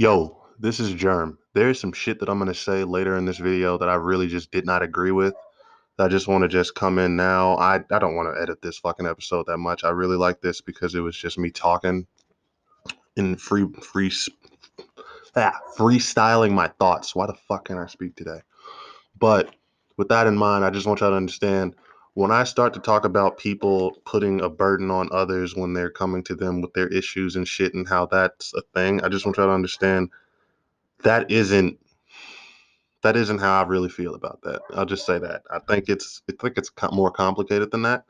Yo, this is Germ. There's some shit that I'm going to say later in this video that I really just did not agree with. I just want to just come in now. I, I don't want to edit this fucking episode that much. I really like this because it was just me talking in free free ah, freestyling my thoughts. Why the fuck can I speak today? But with that in mind, I just want y'all to understand when I start to talk about people putting a burden on others when they're coming to them with their issues and shit and how that's a thing, I just want y'all to understand that isn't that isn't how I really feel about that. I'll just say that. I think it's I think it's more complicated than that.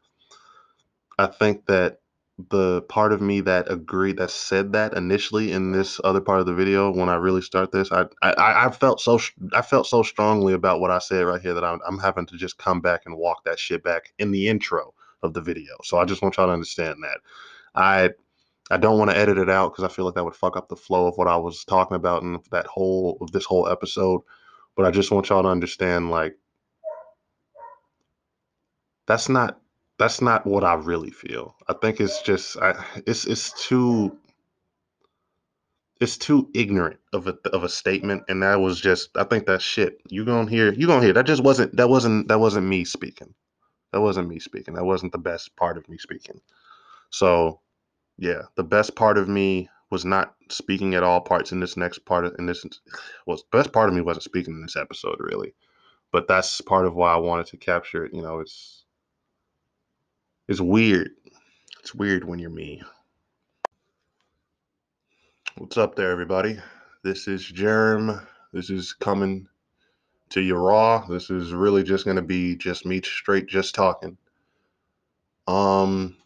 I think that the part of me that agreed that said that initially in this other part of the video when I really start this I I, I felt so I felt so strongly about what I said right here that I'm, I'm having to just come back and walk that shit back in the intro of the video. So I just want y'all to understand that. I I don't want to edit it out because I feel like that would fuck up the flow of what I was talking about in that whole of this whole episode but I just want y'all to understand like that's not that's not what I really feel. I think it's just I, it's it's too it's too ignorant of a of a statement, and that was just I think that shit. You gonna hear you gonna hear that just wasn't that wasn't that wasn't me speaking. That wasn't me speaking. That wasn't the best part of me speaking. So yeah, the best part of me was not speaking at all parts in this next part of in this well best part of me wasn't speaking in this episode really. But that's part of why I wanted to capture it. You know, it's it's weird. It's weird when you're me. What's up there, everybody? This is Germ. This is coming to you raw. This is really just to be just me straight just talking. Um,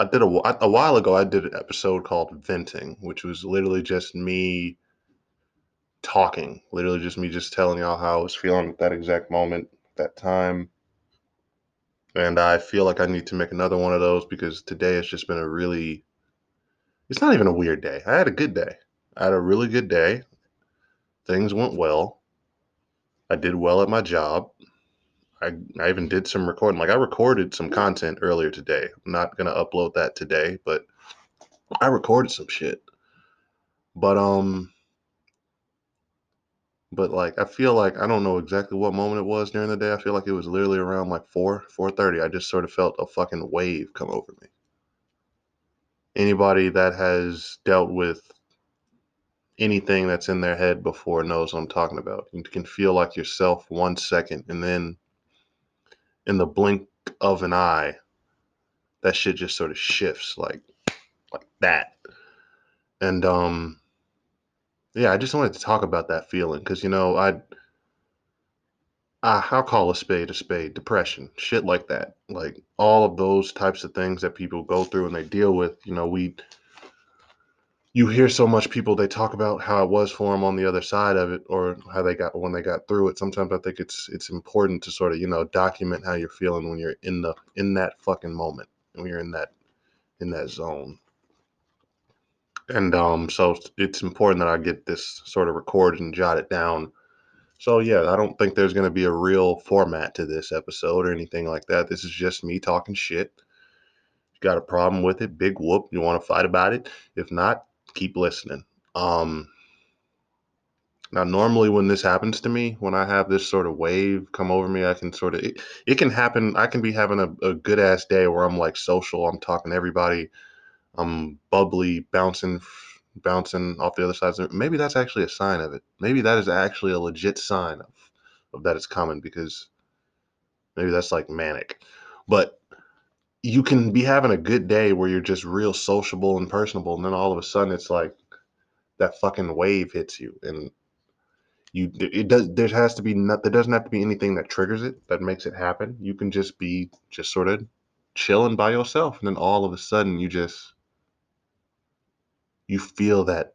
I did a, a while ago, I did an episode called Venting, which was literally just me talking, literally just me just telling y'all how I was feeling at that exact moment, that time and I feel like I need to make another one of those because today has just been a really it's not even a weird day. I had a good day. I had a really good day. Things went well. I did well at my job. I, I even did some recording. Like I recorded some content earlier today. I'm not gonna upload that today, but I recorded some shit. But um but like I feel like I don't know exactly what moment it was during the day. I feel like it was literally around like four, four thirty. I just sort of felt a fucking wave come over me. Anybody that has dealt with anything that's in their head before knows what I'm talking about. You can feel like yourself one second and then in the blink of an eye, that shit just sort of shifts like like that. And um yeah, I just wanted to talk about that feeling because you know I, I ah, I'll call a spade a spade. Depression, shit like that, like all of those types of things that people go through and they deal with. You know, we you hear so much people they talk about how it was for them on the other side of it or how they got when they got through it sometimes i think it's it's important to sort of you know document how you're feeling when you're in the in that fucking moment when you're in that in that zone and um, so it's important that I get this sort of recorded and jotted down. So yeah, I don't think there's going to be a real format to this episode or anything like that. This is just me talking shit. You got a problem with it? Big whoop. You want to fight about it? If not, keep listening. Um, now, normally when this happens to me, when I have this sort of wave come over me, I can sort of it, it can happen. I can be having a, a good ass day where I'm like social. I'm talking to everybody I'm bubbly, bouncing, bouncing off the other sides. Maybe that's actually a sign of it. Maybe that is actually a legit sign of, of that it's coming because maybe that's like manic. But you can be having a good day where you're just real sociable and personable, and then all of a sudden it's like that fucking wave hits you, and you it does. There has to be not. There doesn't have to be anything that triggers it that makes it happen. You can just be just sort of chilling by yourself, and then all of a sudden you just you feel that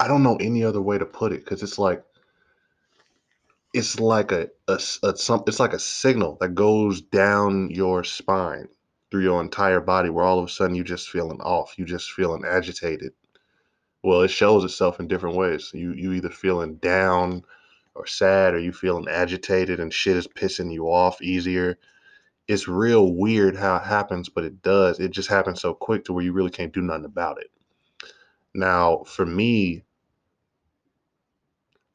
I don't know any other way to put it because it's like it's like a, a, a some it's like a signal that goes down your spine through your entire body where all of a sudden you just feeling off you just feeling agitated. Well it shows itself in different ways. You you either feeling down or sad or you feeling agitated and shit is pissing you off easier it's real weird how it happens, but it does. It just happens so quick to where you really can't do nothing about it. Now, for me,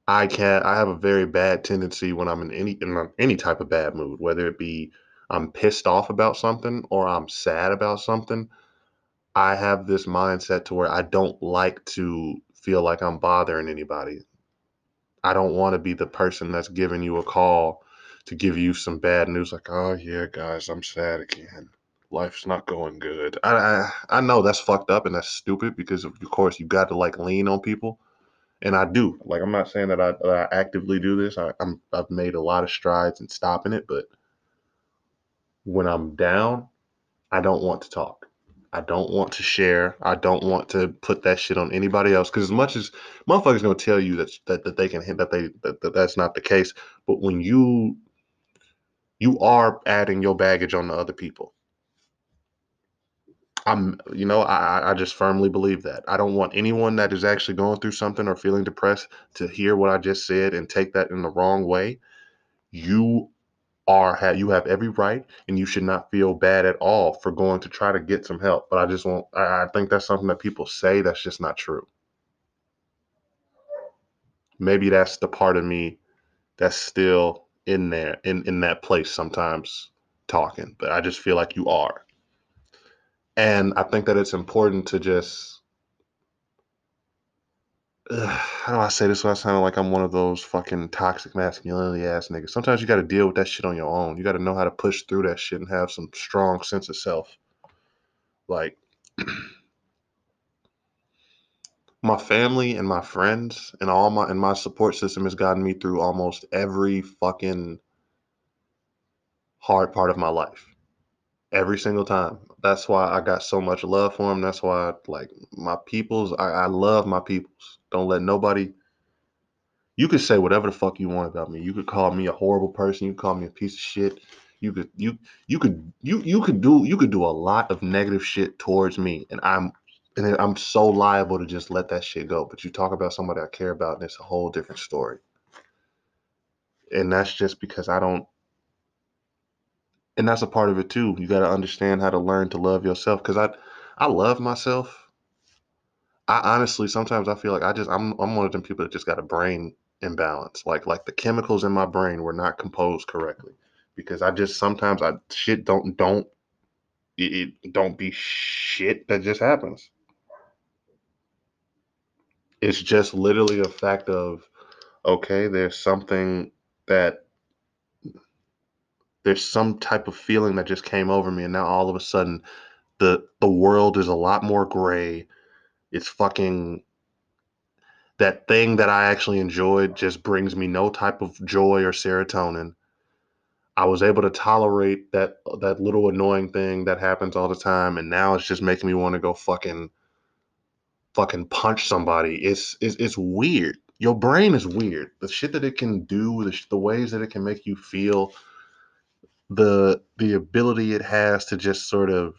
I can't. I have a very bad tendency when I'm in any in any type of bad mood, whether it be I'm pissed off about something or I'm sad about something. I have this mindset to where I don't like to feel like I'm bothering anybody. I don't want to be the person that's giving you a call to give you some bad news like, "Oh yeah, guys, I'm sad again. Life's not going good." I I, I know that's fucked up and that's stupid because of course you got to like lean on people and I do. Like I'm not saying that I, that I actively do this. I, I'm I've made a lot of strides in stopping it, but when I'm down, I don't want to talk. I don't want to share. I don't want to put that shit on anybody else. Because as much as motherfuckers gonna tell you that that, that they can hit that they that, that that's not the case, but when you you are adding your baggage on the other people. I'm, you know, I, I just firmly believe that. I don't want anyone that is actually going through something or feeling depressed to hear what I just said and take that in the wrong way. You are have you have every right, and you should not feel bad at all for going to try to get some help. But I just want, I, I think that's something that people say that's just not true. Maybe that's the part of me that's still in there, in in that place sometimes talking, but I just feel like you are. And I think that it's important to just how do I say this without sounding like I'm one of those fucking toxic masculinity ass niggas? Sometimes you got to deal with that shit on your own. You got to know how to push through that shit and have some strong sense of self. Like my family and my friends and all my and my support system has gotten me through almost every fucking hard part of my life every single time. That's why I got so much love for them. That's why, like, my peoples, I, I love my peoples. Don't let nobody. You could say whatever the fuck you want about me. You could call me a horrible person. You could call me a piece of shit. You could you you could you you could do you could do a lot of negative shit towards me, and I'm and I'm so liable to just let that shit go. But you talk about somebody I care about, and it's a whole different story. And that's just because I don't and that's a part of it too. You got to understand how to learn to love yourself because I I love myself. I honestly sometimes I feel like I just I'm I'm one of them people that just got a brain imbalance. Like like the chemicals in my brain were not composed correctly because I just sometimes I shit don't don't it, it don't be shit that just happens. It's just literally a fact of okay, there's something that there's some type of feeling that just came over me and now all of a sudden the the world is a lot more gray. It's fucking that thing that i actually enjoyed just brings me no type of joy or serotonin. I was able to tolerate that that little annoying thing that happens all the time and now it's just making me want to go fucking fucking punch somebody it's it's, it's weird. Your brain is weird. The shit that it can do the, the ways that it can make you feel the the ability it has to just sort of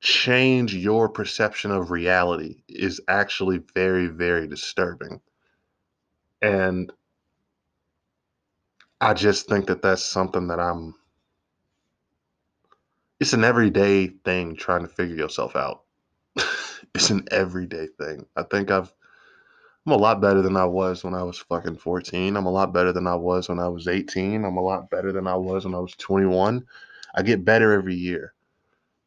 change your perception of reality is actually very very disturbing. And i just think that that's something that i'm it's an everyday thing trying to figure yourself out it's an everyday thing i think i've I'm a lot better than I was when I was fucking 14. I'm a lot better than I was when I was 18. I'm a lot better than I was when I was 21. I get better every year,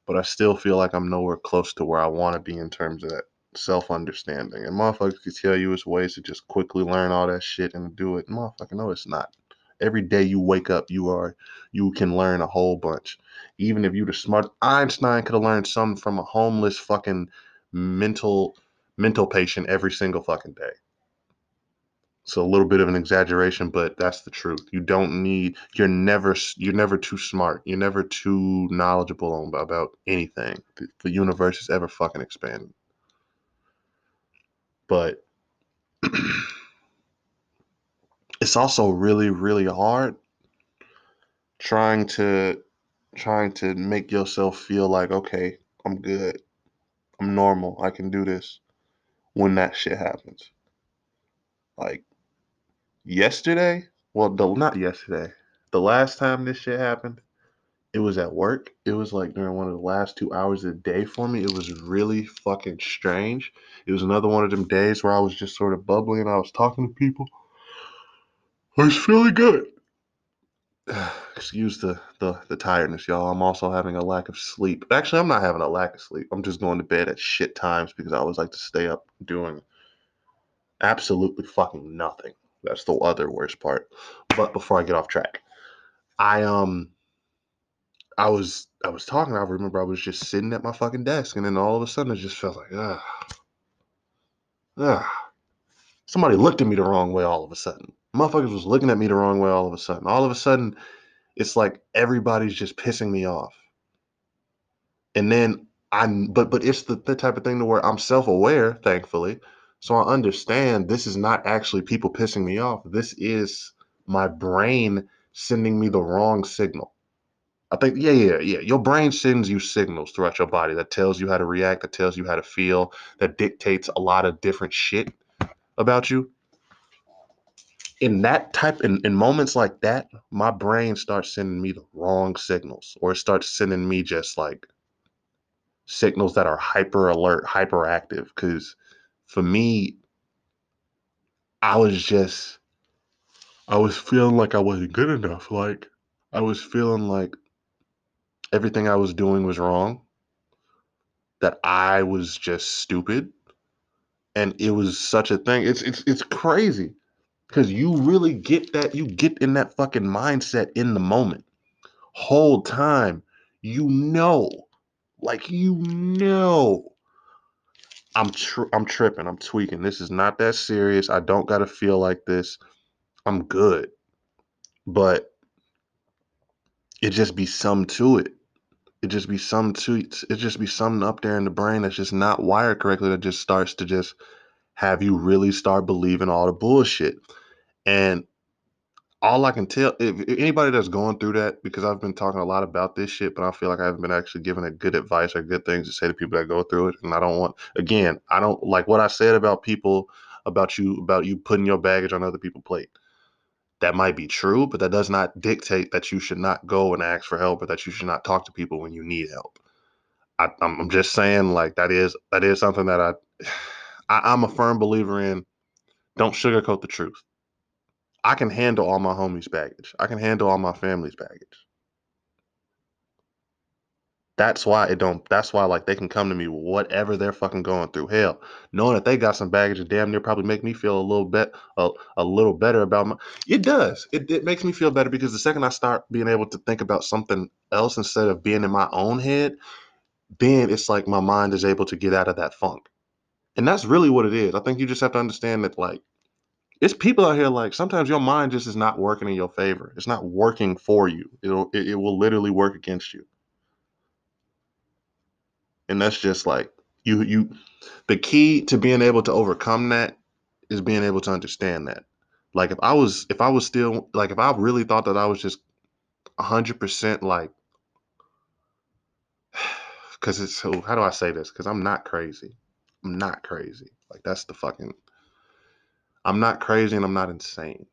but I still feel like I'm nowhere close to where I want to be in terms of that self understanding. And motherfuckers can tell you it's ways to just quickly learn all that shit and do it. Motherfucker, no, it's not. Every day you wake up, you are you can learn a whole bunch. Even if you the smart Einstein could have learned something from a homeless fucking mental mental patient every single fucking day. So a little bit of an exaggeration, but that's the truth. You don't need. You're never. You're never too smart. You're never too knowledgeable about anything. The, the universe is ever fucking expanding. But it's also really, really hard trying to trying to make yourself feel like okay, I'm good. I'm normal. I can do this when that shit happens. Like yesterday, well, the, not yesterday, the last time this shit happened, it was at work. It was like during one of the last two hours of the day for me. It was really fucking strange. It was another one of them days where I was just sort of bubbling and I was talking to people. I was feeling good. Excuse the, the the tiredness, y'all. I'm also having a lack of sleep. Actually, I'm not having a lack of sleep. I'm just going to bed at shit times because I always like to stay up doing absolutely fucking nothing. That's the other worst part. But before I get off track, I um I was I was talking. I remember I was just sitting at my fucking desk, and then all of a sudden it just felt like ah ah. Somebody looked at me the wrong way all of a sudden. Motherfuckers was looking at me the wrong way all of a sudden. All of a sudden, it's like everybody's just pissing me off. And then I'm but but it's the, the type of thing to where I'm self-aware, thankfully. So I understand this is not actually people pissing me off. This is my brain sending me the wrong signal. I think, yeah, yeah, yeah. Your brain sends you signals throughout your body that tells you how to react, that tells you how to feel, that dictates a lot of different shit about you. In that type, in, in moments like that, my brain starts sending me the wrong signals, or it starts sending me just like signals that are hyper alert, hyperactive. Because for me, I was just, I was feeling like I wasn't good enough. Like, I was feeling like everything I was doing was wrong, that I was just stupid. And it was such a thing. It's it's it's crazy. Cause you really get that, you get in that fucking mindset in the moment. Whole time, you know, like you know. I'm tr- I'm tripping, I'm tweaking. This is not that serious. I don't gotta feel like this. I'm good. But it just be some to it it just be some to it. It just be something up there in the brain that's just not wired correctly that just starts to just have you really start believing all the bullshit. And all I can tell, if, if anybody that's going through that, because I've been talking a lot about this shit, but I feel like I haven't been actually giving a good advice or good things to say to people that go through it. And I don't want, again, I don't like what I said about people, about you, about you putting your baggage on other people's plate that might be true, but that does not dictate that you should not go and ask for help or that you should not talk to people when you need help. I, am just saying, like that is that is something that I, I I'm a firm believer in. Don't sugarcoat the truth. I can handle all my homies' baggage. I can handle all my family's baggage. That's why it don't. That's why like they can come to me whatever they're fucking going through. Hell, knowing that they got some baggage and damn near probably make me feel a little bit a, a little better about my. It does. It it makes me feel better because the second I start being able to think about something else instead of being in my own head, then it's like my mind is able to get out of that funk, and that's really what it is. I think you just have to understand that like it's people out here like sometimes your mind just is not working in your favor. It's not working for you. It'll it, it will literally work against you. And that's just like you you the key to being able to overcome that is being able to understand that. Like if i was if i was still like if i really thought that i was just 100% like because it's so how do i say this? Because i'm not crazy. I'm not crazy. Like that's the fucking i'm not crazy and i'm not insane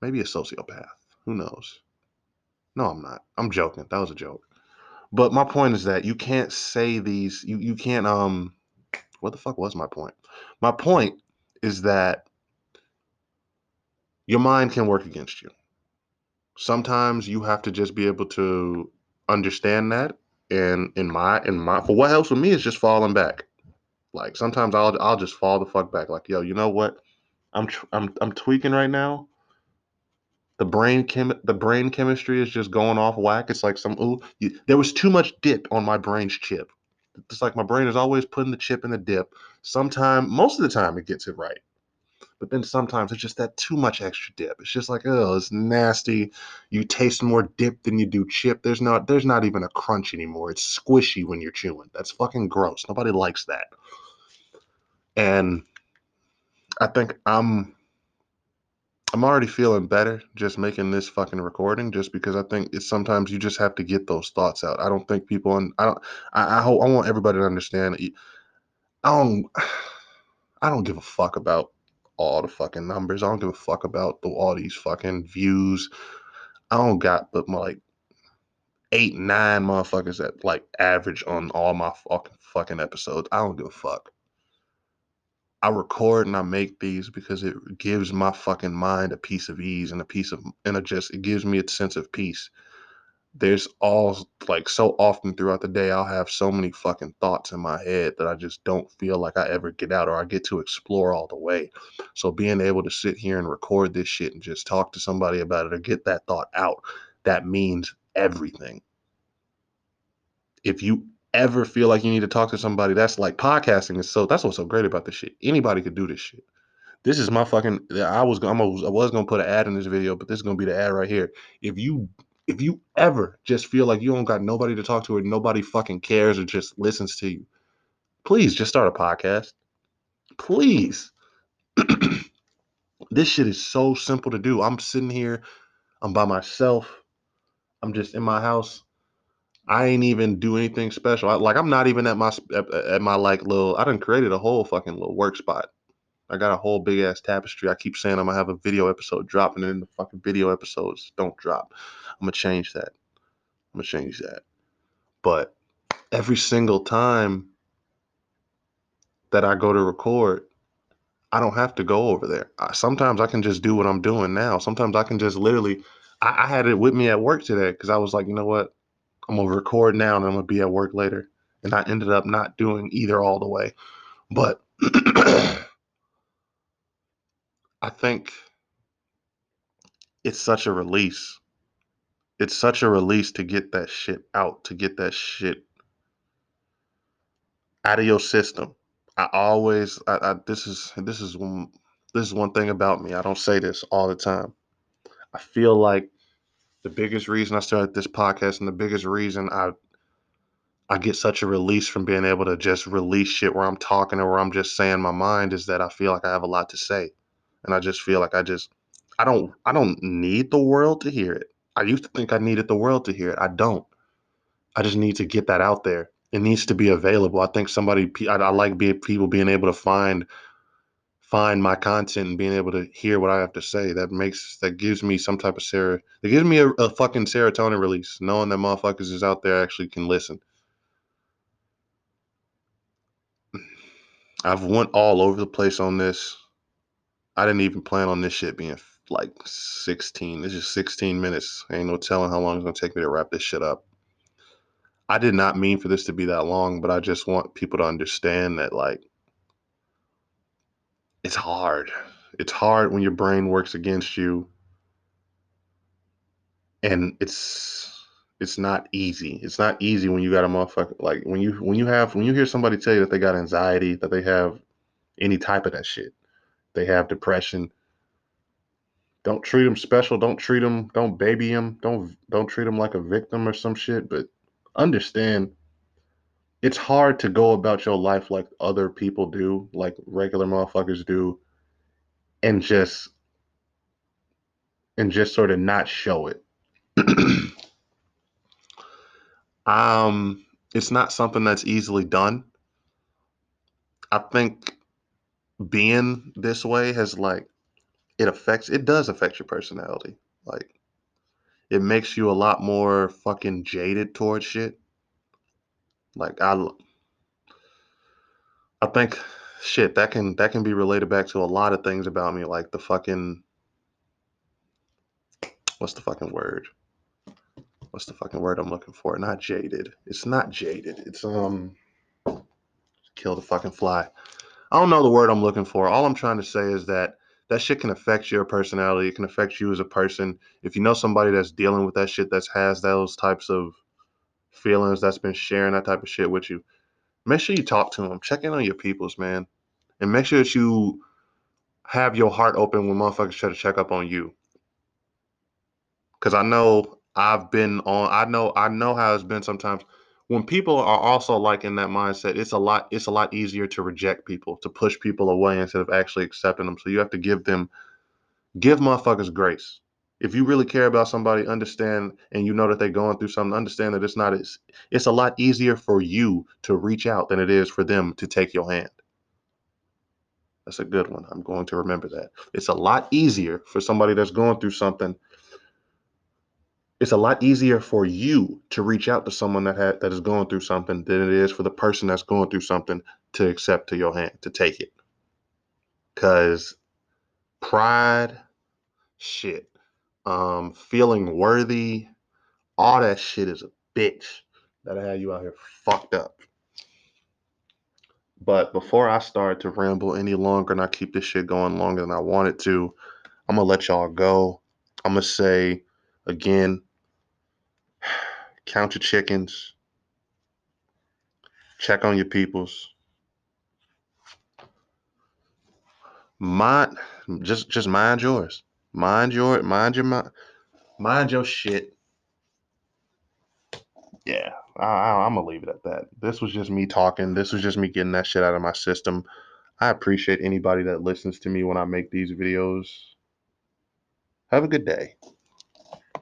maybe a sociopath who knows no i'm not i'm joking that was a joke but my point is that you can't say these. You you can't um. What the fuck was my point? My point is that your mind can work against you. Sometimes you have to just be able to understand that. And in my in my for what helps with me is just falling back. Like sometimes I'll I'll just fall the fuck back. Like yo, you know what? I'm I'm I'm tweaking right now the brain chem the brain chemistry is just going off whack. It's like some ooh, you, there was too much dip on my brain's chip. It's like my brain is always putting the chip in the dip. Sometime, most of the time, it gets it right, but then sometimes it's just that too much extra dip. It's just like oh, it's nasty. You taste more dip than you do chip. There's not there's not even a crunch anymore. It's squishy when you're chewing. That's fucking gross. Nobody likes that. And I think I'm I'm already feeling better just making this fucking recording, just because I think it's sometimes you just have to get those thoughts out. I don't think people, and I don't, I, I hope I want everybody to understand. I don't, I don't give a fuck about all the fucking numbers. I don't give a fuck about the, all these fucking views. I don't got, but my, like, eight, nine motherfuckers that like average on all my fucking fucking episodes. I don't give a fuck. I record and I make these because it gives my fucking mind a piece of ease and a piece of and it just it gives me a sense of peace. There's all like so often throughout the day I'll have so many fucking thoughts in my head that I just don't feel like I ever get out or I get to explore all the way. So being able to sit here and record this shit and just talk to somebody about it or get that thought out, that means everything. If you ever feel like you need to talk to somebody, that's like podcasting is so that's what's so great about this shit. Anybody could do this shit. This is my fucking I was I'm a, I was gonna put an ad in this video, but this is gonna be the ad right here. If you if you ever just feel like you don't got nobody to talk to or nobody fucking cares or just listens to you, please just start a podcast. Please. this shit is so simple to do. I'm sitting here, I'm by myself, I'm just in my house I ain't even do anything special. I, like I'm not even at my at, at my like little. I done created a whole fucking little work spot. I got a whole big ass tapestry. I keep saying I'm gonna have a video episode dropping, and the fucking video episodes don't drop. I'm gonna change that. I'm gonna change that. But every single time that I go to record, I don't have to go over there. I, sometimes I can just do what I'm doing now. Sometimes I can just literally. I, I had it with me at work today because I was like, you know what? I'm gonna record now and I'm gonna be at work later. And I ended up not doing either all the way. But I think it's such a release. It's such a release to get that shit out, to get that shit out of your system. I always, I, I this is this is one this is one thing about me. I don't say this all the time. I feel like the biggest reason I started this podcast and the biggest reason I I get such a release from being able to just release shit where I'm talking or where I'm just saying my mind is that I feel like I have a lot to say. And I just feel like I just I don't I don't need the world to hear it. I used to think I needed the world to hear it. I don't. I just need to get that out there. It needs to be available. I think somebody I, I like being people being able to find find my content and being able to hear what I have to say. That makes that gives me some type of ser it gives me a, a fucking serotonin release, knowing that motherfuckers is out there actually can listen. I've went all over the place on this. I didn't even plan on this shit being like 16. It's just 16 minutes. Ain't no telling how long it's gonna take me to wrap this shit up. I did not mean for this to be that long, but I just want people to understand that like it's hard. It's hard when your brain works against you. And it's it's not easy. It's not easy when you got a motherfucker like when you when you have when you hear somebody tell you that they got anxiety, that they have any type of that shit. They have depression. Don't treat them special. Don't treat them. Don't baby them. Don't don't treat them like a victim or some shit. But understand it's hard to go about your life like other people do, like regular motherfuckers do, and just and just sort of not show it. um, it's not something that's easily done. I think being this way has like it affects it does affect your personality. Like it makes you a lot more fucking jaded towards shit like I, I think shit that can that can be related back to a lot of things about me, like the fucking what's the fucking word? What's the fucking word I'm looking for? Not jaded. It's not jaded. It's um kill the fucking fly. I don't know the word I'm looking for. All I'm trying to say is that that shit can affect your personality. It can affect you as a person. If you know somebody that's dealing with that shit, that has those types of feelings that's been sharing that type of shit with you, make sure you talk to them. Check in on your peoples, man. And make sure that you have your heart open when motherfuckers try to check up on you. Cause I know I've been on I know I know how it's been sometimes. When people are also like in that mindset, it's a lot it's a lot easier to reject people, to push people away instead of actually accepting them. So you have to give them give motherfuckers grace if you really care about somebody, understand and you know that they're going through something, understand that it's not it's, it's a lot easier for you to reach out than it is for them to take your hand. That's a good one. I'm going to remember that. It's a lot easier for somebody that's going through something. it's a lot easier for you to reach out to someone that had that is going through something than it is for the person that's going through something to accept to your hand to take it because pride shit um feeling worthy all that shit is a bitch that'll have you out here fucked up. But before i start to ramble any longer and i keep this shit going longer than i wanted to i'm gonna let y'all go. I'm gonna say again count your chickens. Check on your peoples. Mind just just mind yours mind your mind your mind your shit. Yeah I, i'm gonna leave it at that. This was just me talking. This was just me getting that shit out of my system. I appreciate anybody that listens to me when i make these videos. Have a good day